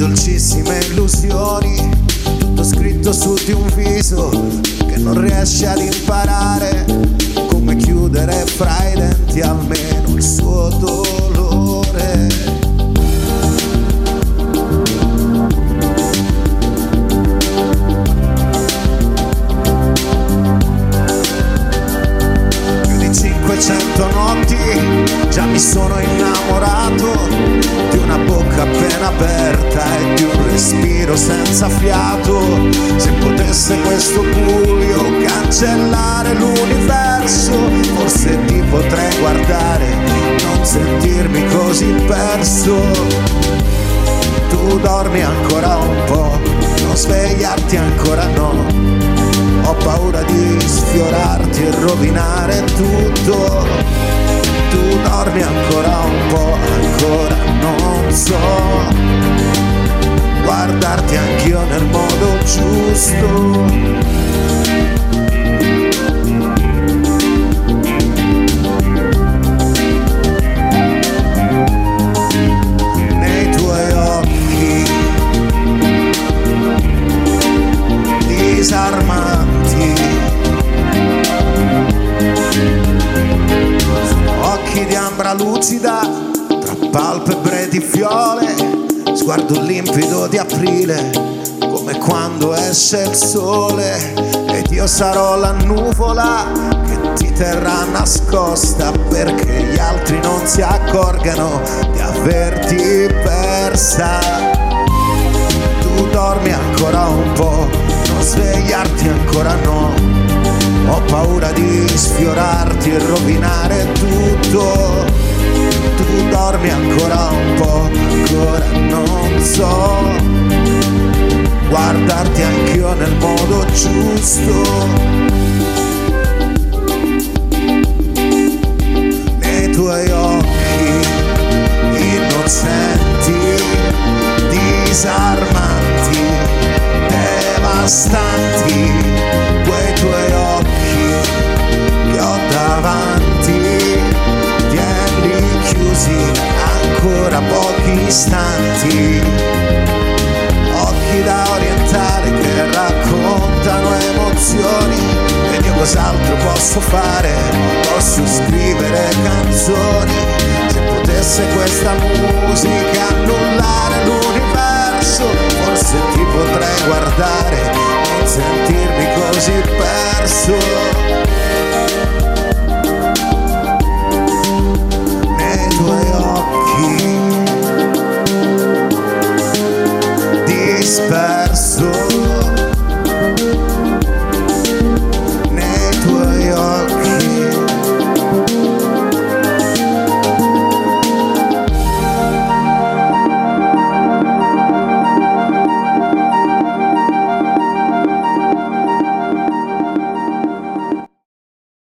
dolcissime illusioni, tutto scritto su di un viso che non riesce ad imparare come chiudere fra i denti almeno il suo dolore. più di 500 notti già mi sono innamorato di una bocca appena aperta respiro senza fiato se potesse questo buio cancellare l'universo forse ti potrei guardare non sentirmi così perso tu dormi ancora un po' non svegliarti ancora no ho paura di sfiorarti e rovinare tutto. Tu dormi ancora un po', ancora non so. Guardarti anch'io nel modo giusto. Occhi. Di ambra lucida, tra palpebre di fiole, sguardo limpido di aprile, come quando esce il sole, ed io sarò la nuvola che ti terrà nascosta perché gli altri non si accorgano di averti persa tu dormi ancora un po', non svegliarti ancora no. Ho paura di sfiorarti e rovinare tutto. Modo giusto. Nei tuoi occhi innocenti, disarmanti, devastanti, quei tuoi occhi che ho davanti, tienili chiusi ancora pochi istanti, posso fare, posso scrivere canzoni. Se potesse questa musica annullare l'universo, forse ti potrei guardare, e sentirmi così perso. Nei tuoi occhi, disperato.